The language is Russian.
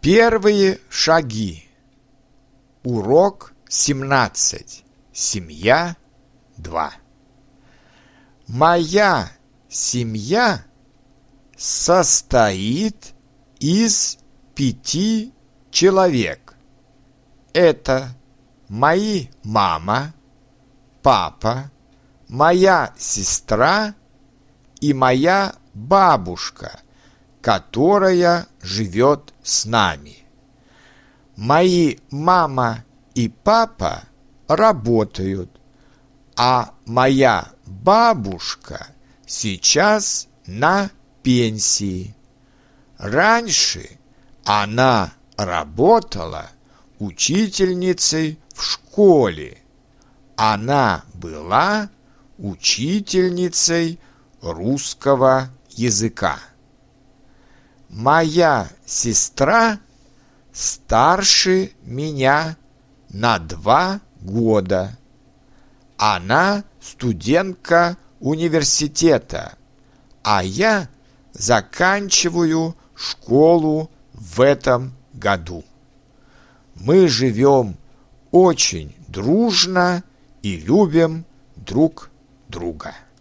Первые шаги. Урок 17. Семья 2. Моя семья состоит из пяти человек. Это мои мама, папа, моя сестра и моя бабушка, которая живет с нами. Мои мама и папа работают, а моя бабушка сейчас на пенсии. Раньше она работала учительницей в школе. Она была учительницей русского языка. Моя сестра старше меня на два года. Она студентка университета, а я заканчиваю школу в этом году. Мы живем очень дружно и любим друг друга.